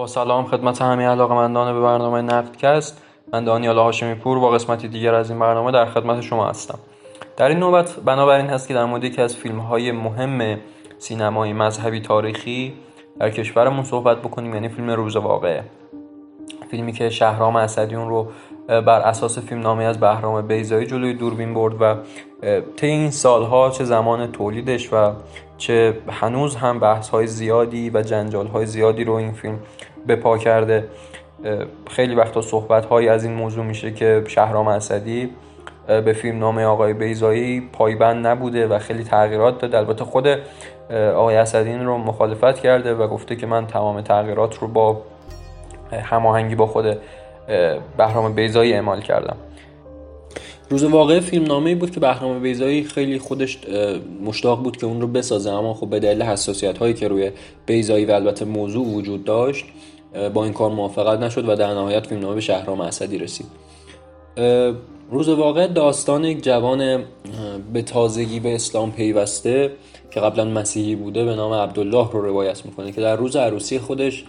با سلام خدمت همه علاقمندان به برنامه نقدکست من دانیال هاشمی پور با قسمتی دیگر از این برنامه در خدمت شما هستم. در این نوبت بنابراین هست که در مورد یکی از فیلم های مهم سینمایی مذهبی تاریخی در کشورمون صحبت بکنیم یعنی فیلم روز واقعه. فیلمی که شهرام اسدی اون رو بر اساس فیلم نامی از بهرام بیزایی جلوی دوربین برد و طی این سالها چه زمان تولیدش و چه هنوز هم بحث های زیادی و جنجال های زیادی رو این فیلم به پا کرده. خیلی وقتا صحبت هایی از این موضوع میشه که شهرام اسدی به فیلم نامه آقای بیزایی پایبند نبوده و خیلی تغییرات داده. البته خود آقای اسدی رو مخالفت کرده و گفته که من تمام تغییرات رو با هماهنگی با خود بهرام بیزایی اعمال کردم. روز واقع فیلم نامه بود که بهرام بیزایی خیلی خودش مشتاق بود که اون رو بسازه. اما خب به دلیل حساسیت هایی که روی بیزایی و البته موضوع وجود داشت با این کار موافقت نشد و در نهایت فیلم نامه به شهرام اسدی رسید. روز واقع داستان یک جوان به تازگی به اسلام پیوسته که قبلا مسیحی بوده به نام عبدالله رو روایت می‌کنه که در روز عروسی خودش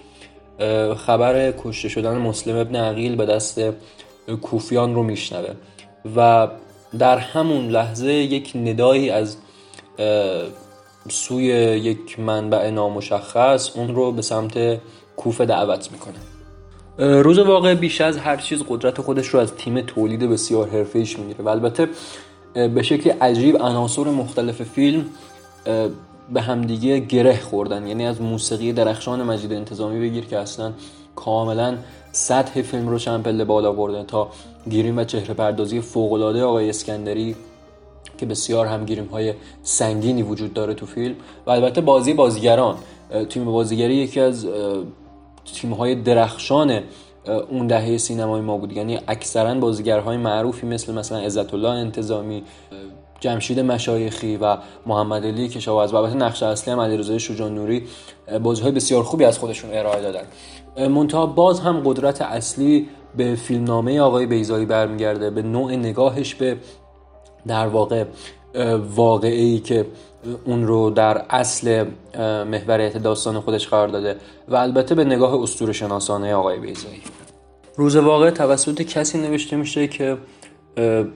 خبر کشته شدن مسلم ابن عقیل به دست کوفیان رو میشنوه. و در همون لحظه یک ندایی از سوی یک منبع نامشخص اون رو به سمت کوفه دعوت می‌کنه. روز واقع بیش از هر چیز قدرت خودش رو از تیم تولید بسیار حرفه‌ایش می‌گیره. و البته به شکل عجیب عناصر مختلف فیلم به همدیگه گره خوردن. یعنی از موسیقی درخشان مجید انتظامی بگیر که اصلا کاملا سطح فیلم رو چند پله بالا برده تا گیریم و چهره پردازی فوقلاده آقای اسکندری که بسیار هم گیریم های سنگینی وجود داره تو فیلم و البته بازی بازیگران. تیم بازیگری یکی از تیم های درخشان اون دهه سینمای ما بود. یعنی اکثرا بازیگرهای معروفی مثل مثلا عزت الله انتظامی جمشید مشایخی و محمد علی کشاورز و البته نقش اصلی هم علیرضا شجاع نوری بازی های بسیار خوبی از خودشون ارائه دادن. منتها باز هم قدرت اصلی به فیلمنامه آقای بیزایی برمیگرده به نوع نگاهش به در واقع واقعی که اون رو در اصل محوریت داستان خودش قرار داده و البته به نگاه اسطوره شناسانه آقای بیزایی روز واقع توسط کسی نوشته میشه که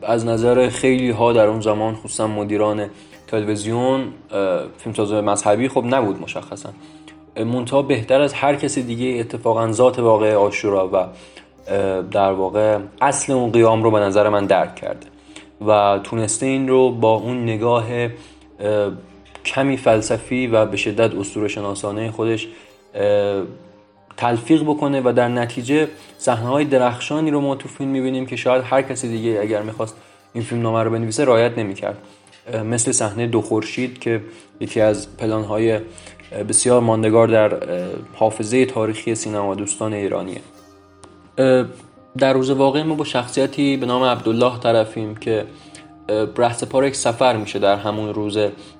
از نظر خیلی ها در اون زمان خصوصا مدیران تلویزیون فیلمساز مذهبی خب نبود مشخصا. منتها بهتر از هر کسی دیگه اتفاقا ذات واقع آشورا و در واقع اصل اون قیام رو به نظر من درک کرده و تونسته این رو با اون نگاه کمی فلسفی و به شدت اسطوره شناسانه خودش تلفیق بکنه و در نتیجه صحنه های درخشانی رو ما تو فیلم می‌بینیم که شاید هر کسی دیگه اگر می‌خواست این فیلم نامه رو بنویسه رایت نمی‌کرد. مثل صحنه دو خورشید که یکی از پلان های بسیار ماندگار در حافظه تاریخی سینما دوستان ایرانیه. در روز واقعی ما با شخصیتی به نام عبدالله طرفیم که رهس پارک سفر میشه در همون روز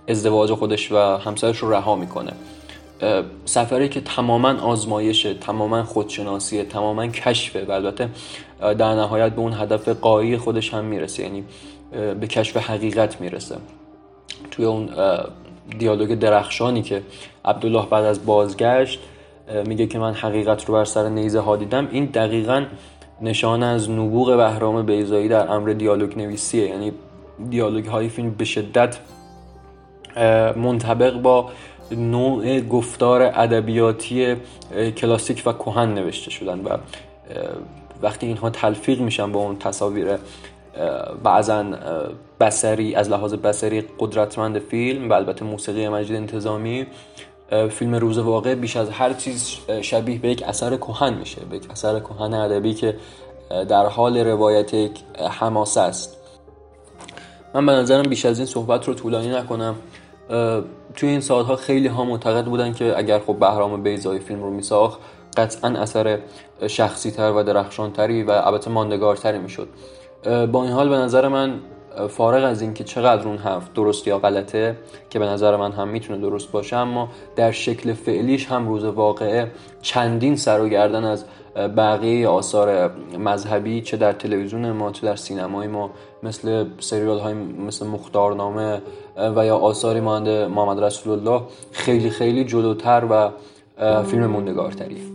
ازدواج خودش و همسرش رو رها می‌کنه. سفری که تماما آزمایشه تماما خودشناسیه تماما کشفه و البته در نهایت به اون هدف قایی خودش هم می‌رسه یعنی به کشف حقیقت می‌رسه. توی اون دیالوگ درخشانی که عبدالله بعد از بازگشت میگه که من حقیقت رو بر سر نیزه ها دیدم این دقیقا نشان از نبوغ بهرام بیزایی در امر دیالوگ نویسیه یعنی دیالوگ های فیلم به شدت منطبق با نوع گفتار ادبیاتی کلاسیک و کهن نوشته شدن و وقتی اینها تلفیق میشن با اون تصاویر بعضا بسری از لحاظ بسری قدرتمند فیلم و البته موسیقی مجید انتظامی فیلم روز واقع بیش از هر چیز شبیه به یک اثر کهن میشه به یک اثر کهن ادبی که در حال روایت یک حماسه است. من به نظرم بیش از این صحبت رو طولانی نکنم. توی این سالها خیلی ها معتقد بودن که اگر خب بهرام بیزایی فیلم رو میساخت قطعا اثر شخصی تر و درخشان تری و البته ماندگارتری می‌شد. با این حال به نظر من فارغ از اینکه چقدر اون حرف درست یا غلطه که به نظر من هم می‌تونه درست باشه اما در شکل فعلیش هم روز واقعه چندین سر و گردن از بقیه آثار مذهبی چه در تلویزیون ما چه در سینمای ما مثل سریال های مثل مختارنامه و یا آثاری مانند محمد رسول الله خیلی خیلی جلوتر و فیلم موندگارتریه.